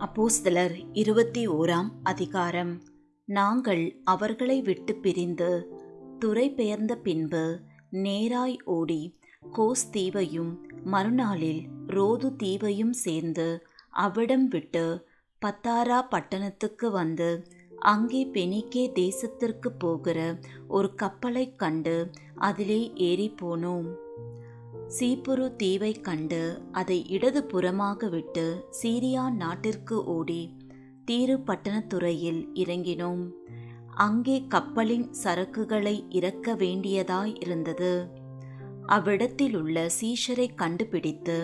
அப்போஸ்தலர் இருபத்தி ஓராம் அதிகாரம். நாங்கள் அவர்களை விட்டு பிரிந்து துறை பெயர்ந்த பின்பு நேராய் ஓடி கோஸ் தீவையும் மறுநாளில் ரோது தீவையும் சேர்ந்து அவ்விடம் விட்டு பத்தாரா பட்டணத்துக்கு வந்து அங்கே பெனிக்கே தேசத்திற்கு போகிற ஒரு கப்பலைக் கண்டு அதிலே ஏறி போனோம். சீப்புரு தீவை கண்டு அதை இடது புறமாக விட்டு சீரியா நாட்டிற்கு ஓடி தீரு பட்டணத்துறையில் இறங்கினோம். அங்கே கப்பலின் சரக்குகளை இறக்க வேண்டியதாய் இருந்தது. அவ்விடத்தில் உள்ள சீஷரை கண்டுபிடித்து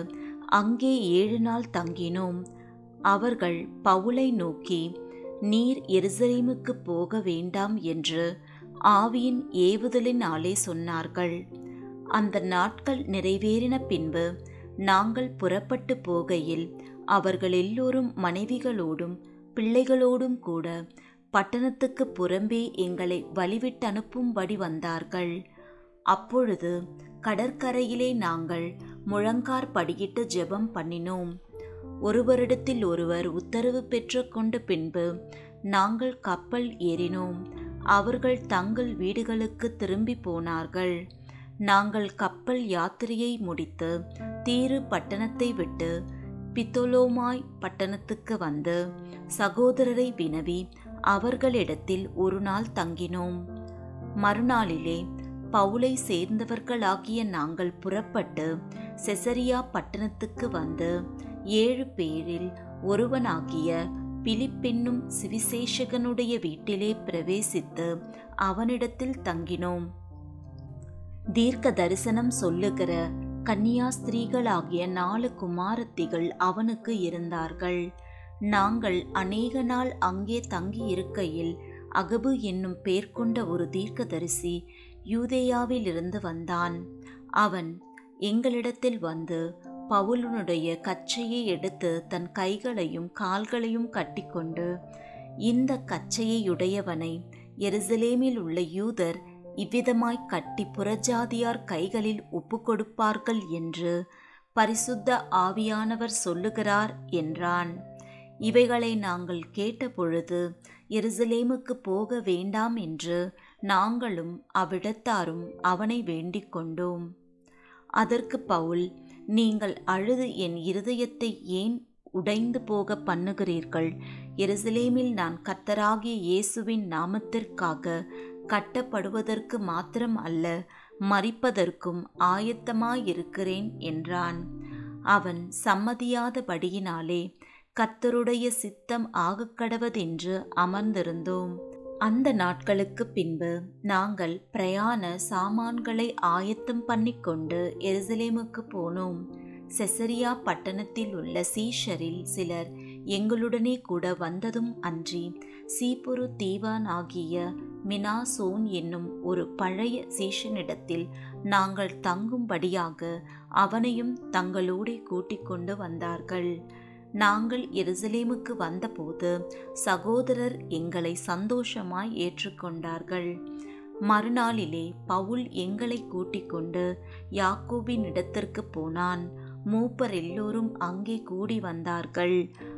அங்கே ஏழு நாள் தங்கினோம். அவர்கள் பவுலை நோக்கி நீர் எருசலேமுக்கு போக வேண்டாம் என்று ஆவியின் ஏவுதலினாலே சொன்னார்கள். அந்த நாட்கள் நிறைவேறின பின்பு நாங்கள் புறப்பட்டு போகையில் அவர்கள் எல்லோரும் மனைவிகளோடும் பிள்ளைகளோடும் கூட பட்டணத்துக்கு புறம்பே எங்களை வழிவிட்டு அனுப்பும்படி வந்தார்கள். அப்பொழுது கடற்கரையிலே நாங்கள் முழங்கார் படியிட்டு ஜெபம் பண்ணினோம். ஒருவரிடத்தில் ஒருவர் உத்தரவு பெற்று கொண்ட பின்பு நாங்கள் கப்பல் ஏறினோம். அவர்கள் தங்கள் வீடுகளுக்கு திரும்பி போனார்கள். நாங்கள் கப்பல் யாத்திரையை முடித்து தீரு பட்டணத்தை விட்டு பித்தோலோமாய் பட்டணத்துக்கு வந்து சகோதரரை வினவி அவர்களிடத்தில் ஒரு நாள் தங்கினோம். மறுநாளிலே பவுலை சேர்ந்தவர்களாகிய நாங்கள் புறப்பட்டு செசரியா பட்டணத்துக்கு வந்து ஏழு பேரில் ஒருவனாகிய பிலிப்பென்னும் சிவிசேஷகனுடைய வீட்டிலே பிரவேசித்து அவனிடத்தில் தங்கினோம். தீர்க்க தரிசனம் சொல்லுகிற கன்னியாஸ்திரீகளாகிய நாலு குமாரத்திகள் அவனுக்கு இருந்தார்கள். நாங்கள் அநேக நாள் அங்கே தங்கி இருக்கையில் அகபு என்னும் பேர் கொண்ட ஒரு தீர்க்கதரிசி யூதேயாவிலிருந்து வந்தான். அவன் எங்களிடத்தில் வந்து பவுலனுடைய கச்சையை எடுத்து தன் கைகளையும் கால்களையும் கட்டிக்கொண்டு இந்த கச்சையுடையவனை எருசலேமில் உள்ள யூதர் இவ்விதமாய் கட்டி புறஜாதியார் கைகளில் ஒப்பு கொடுப்பார்கள் என்று பரிசுத்த ஆவியானவர் சொல்லுகிறார் என்றான். இவைகளை நாங்கள் கேட்டபொழுது எருசலேமுக்கு போக வேண்டாம் என்று நாங்களும் அவ்விடத்தாரும் அவனை வேண்டிக் கொண்டோம். அதற்கு பவுல் நீங்கள் அழுது என் இருதயத்தை ஏன் உடைந்து போக பண்ணுகிறீர்கள்? எருசலேமில் நான் கத்தராகிய இயேசுவின் நாமத்திற்காக கட்டப்படுவதற்கு மாத்திரம் அல்ல மறிப்பதற்கும் ஆயத்தமாயிருக்கிறேன் என்றான். அவன் சம்மதியாதபடியினாலே கத்தருடைய சித்தம் ஆகக்கடவதென்று அமர்ந்திருந்தோம். அந்த நாட்களுக்கு பின்பு நாங்கள் பிரயாண சாமான்களை ஆயத்தம் பண்ணிக்கொண்டு எருசலேமுக்கு போனோம். செசரியா பட்டணத்தில் உள்ள சீஷரில் சிலர் எங்களுடனே கூட வந்ததும் அன்றி சீப்புரு தீவான் ஆகிய மினாசோன் என்னும் ஒரு பழைய சீஷனிடத்தில் நாங்கள் தங்கும்படியாக அவனையும் தங்களோடே கூட்டிக் கொண்டு வந்தார்கள். நாங்கள் எருசலேமுக்கு வந்தபோது சகோதரர் எங்களை சந்தோஷமாய் ஏற்றுக்கொண்டார்கள். மறுநாளிலே பவுல் எங்களை கூட்டிக் கொண்டு யாக்கோபின் இடத்திற்கு போனான். மூப்பர் எல்லோரும் அங்கே கூடி வந்தார்கள்.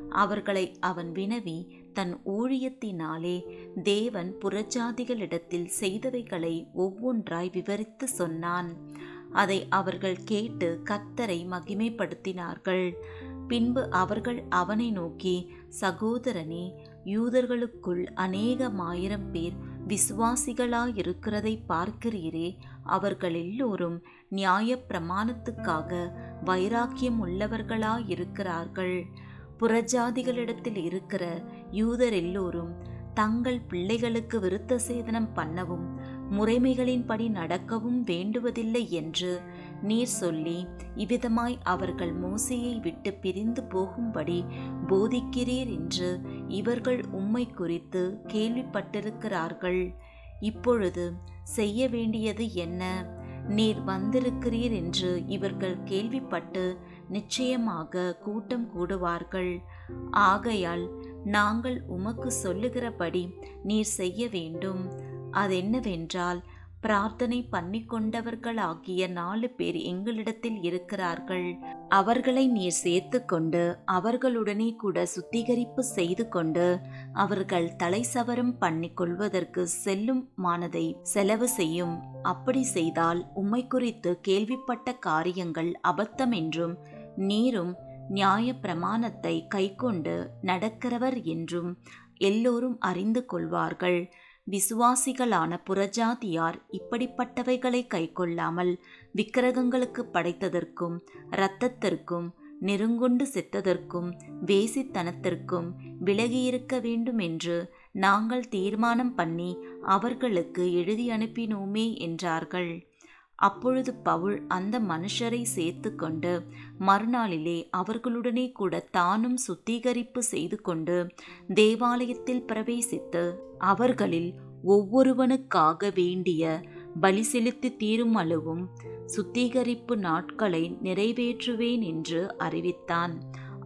அவர்களை அவன் வினவி தன் ஊழியத்தினாலே தேவன் புறஜாதிகளிடத்தில் செய்தவைகளை ஒவ்வொன்றாய் விவரித்து சொன்னான். அதை அவர்கள் கேட்டு கத்தரை மகிமைப்படுத்தினார்கள். பின்பு அவர்கள் அவனை நோக்கி சகோதரனே யூதர்களுக்குள் அநேகமாயிரம் பேர் விசுவாசிகளாயிருக்கிறதை பார்க்கிறீரே அவர்கள் எல்லோரும் நியாய பிரமாணத்துக்காக வைராக்கியம் உள்ளவர்களாயிருக்கிறார்கள் புறஜாதிகளிடத்தில் இருக்கிற யூதர் எல்லோரும் தங்கள் பிள்ளைகளுக்கு விருத்த சேதனம் பண்ணவும் முறைமைகளின்படி நடக்கவும் வேண்டுவதில்லை என்று நீர் சொல்லி இவ்விதமாய் அவர்கள் மோசையை விட்டு பிரிந்து போகும்படி போதிக்கிறீர் என்று இவர்கள் உம்மை குறித்து கேள்விப்பட்டிருக்கிறார்கள். இப்பொழுது செய்ய வேண்டியது என்ன? நீர் வந்திருக்கிறீர் என்று இவர்கள் கேள்விப்பட்டு நிச்சயமாக கூட்டம் கூடுவார்கள். ஆகையால் நாங்கள் உமக்கு சொல்லுகிறபடி நீர் செய்ய வேண்டும். அதென்னவென்றால் பிரார்த்தனை பண்ணி கொண்டவர்களாகிய நாலு பேர் எங்களிடத்தில் இருக்கிறார்கள். அவர்களை நீர் சேர்த்து கொண்டு அவர்களுடனே கூட சுத்திகரிப்பு செய்து கொண்டு அவர்கள் தலை சவரம் பண்ணி கொள்வதற்கு செல்லும் மானதை செலவு செய்யும். அப்படி செய்தால் உம்மை குறித்து கேள்விப்பட்ட காரியங்கள் அபத்தம் என்றும் நீரும் நியாய பிரமாணத்தை கைக்கொண்டு நடக்கிறவர் என்றும் எல்லோரும் அறிந்து கொள்வார்கள். விசுவாசிகளான புறஜாதியார் இப்படிப்பட்டவைகளை கைக்கொள்ளாமல் விக்கிரகங்களுக்கு படைத்ததற்கும் இரத்தத்திற்கும் நெருங்கொண்டு செத்ததற்கும் வேசித்தனத்திற்கும் விலகியிருக்க வேண்டும் என்று நாங்கள் தீர்மானம் பண்ணி அவர்களுக்கு எழுதி அனுப்பினோமே என்றார்கள். அப்பொழுது பவுல் அந்த மனுஷரை சேர்த்து கொண்டு மறுநாளிலே அவர்களுடனே கூட தானும் சுத்திகரிப்பு செய்து கொண்டு தேவாலயத்தில் பிரவேசித்து அவர்களில் ஒவ்வொருவனுக்காக வேண்டிய பலி செலுத்தி தீரும் அளவும் சுத்திகரிப்பு நாட்களை நிறைவேற்றுவேன் என்று அறிவித்தான்.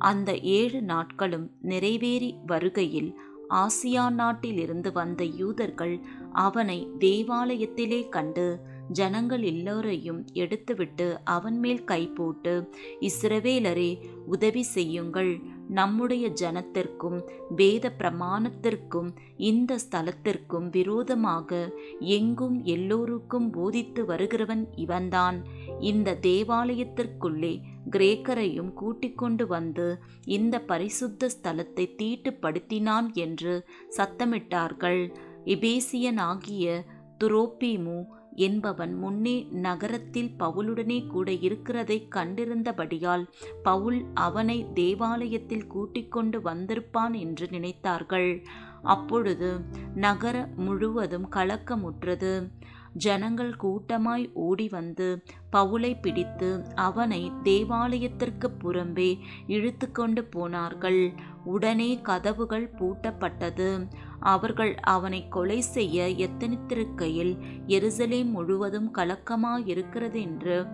அந்த ஏழு நாட்களும் நிறைவேறி வருகையில் ஆசியா நாட்டிலிருந்து வந்த யூதர்கள் அவனை தேவாலயத்திலே கண்டு ஜனங்கள் எல்லோரையும் எடுத்துவிட்டு அவன் மேல் கை போட்டு இஸ்ரவேலரே உதவி செய்யுங்கள். நம்முடைய ஜனத்திற்கும் வேத பிரமாணத்திற்கும் இந்த ஸ்தலத்திற்கும் விரோதமாக எங்கும் எல்லோருக்கும் போதித்து வருகிறவன் இவன்தான். இந்த தேவாலயத்திற்குள்ளே கிரேக்கரையும் கூட்டிக் கொண்டு வந்து இந்த பரிசுத்த ஸ்தலத்தை தீட்டுப்படுத்தினான் என்று சத்தமிட்டார்கள். எபேசியனாகிய துரோப்பீமு என்பவன் முன்னே நகரத்தில் பவுலுடனே கூட இருக்கிறதை கண்டிருந்தபடியால் பவுல் அவனை தேவாலயத்தில் கூட்டிக் கொண்டு வந்திருப்பான் என்று நினைத்தார்கள். அப்பொழுது நகர முழுவதும் கலக்கமுற்றது. ஜனங்கள் கூட்டமாய் ஓடி வந்து பவுலை பிடித்து அவனை தேவாலயத்திற்கு புறம்பே இழுத்து கொண்டு போனார்கள். உடனே கதவுகள் பூட்டப்பட்டது. அவர்கள் அவனை கொலை செய்ய எத்தனித்திருக்கையில் எருசலேம் முழுவதும் கலக்கமாயிருக்கிறது என்று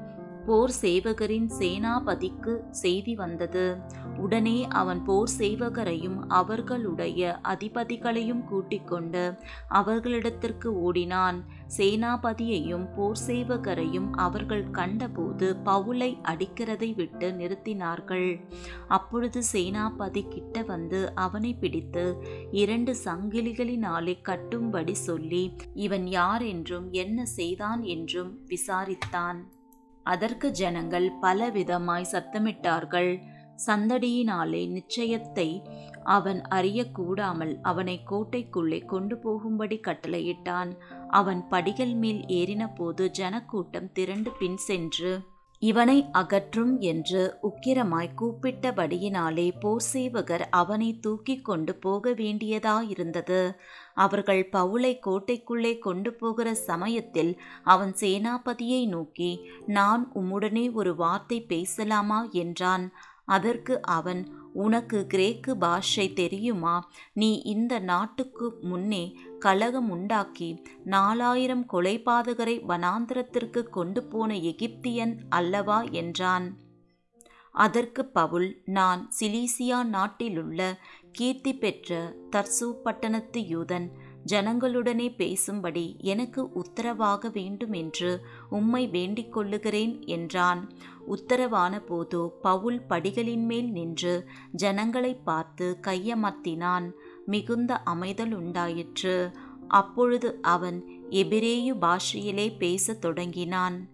போர் சேவகரின் சேனாபதிக்கு செய்தி வந்தது. உடனே அவன் போர் சேவகரையும் அவர்களுடைய அதிபதிகளையும் கூட்டிக் கொண்டு அவர்களிடத்திற்கு ஓடினான். சேனாபதியையும் போர் சேவகரையும் அவர்கள் கண்டபோது பவுலை அடிக்கிறதை விட்டு நிறுத்தினார்கள். அப்பொழுது சேனாபதி கிட்ட வந்து அவனை பிடித்து இரண்டு சங்கிலிகளினாலே கட்டும்படி சொல்லி இவன் யார் என்றும் என்ன செய்தான் என்றும் விசாரித்தான். அதற்கு ஜனங்கள் பலவிதமாய் சத்தமிட்டார்கள். சந்தடியினாலே நிச்சயத்தை அவன் அறியக்கூடாமல் அவனை கோட்டைக்குள்ளே கொண்டு போகும்படி கட்டளையிட்டான். அவன் படிகள் மேல் ஏறினபோது ஜனக்கூட்டம் திரண்டு பின் சென்று இவனை அகற்றும் என்று உக்கிரமாய் கூப்பிட்டபடியினாலே போர்சேவகர் அவனை தூக்கி கொண்டு போக வேண்டியதாயிருந்தது. அவர்கள் பவுலை கோட்டைக்குள்ளே கொண்டு போகிற சமயத்தில் அவன் சேனாபதியை நோக்கி நான் உம்முடனே ஒரு வார்த்தை பேசலாமா? என்றான். அதற்கு அவன் உனக்கு கிரேக்கு பாஷை தெரியுமா? நீ இந்த நாட்டுக்கு முன்னே கலகம் உண்டாக்கி நாலாயிரம் கொலைபாதகரை வனாந்திரத்திற்கு கொண்டு போன எகிப்தியன் அல்லவா? என்றான். அதற்கு பவுல் நான் சிலீசியா நாட்டிலுள்ள கீர்த்தி பெற்ற தர்சு பட்டணத்து யூதன் ஜனங்களுடனே பேசும்படி எனக்கு உத்தரவாக வேண்டும் என்று உம்மை வேண்டிக் கொள்ளுகிறேன் என்றான். உத்தரவான போதோ பவுல் படிகளின் மேல் நின்று ஜனங்களை பார்த்து கையமர்த்தினான். மிகுந்த அமைதல் உண்டாயிற்று. அப்பொழுது அவன் எபிரேயு பாஷையிலே பேசத் தொடங்கினான்.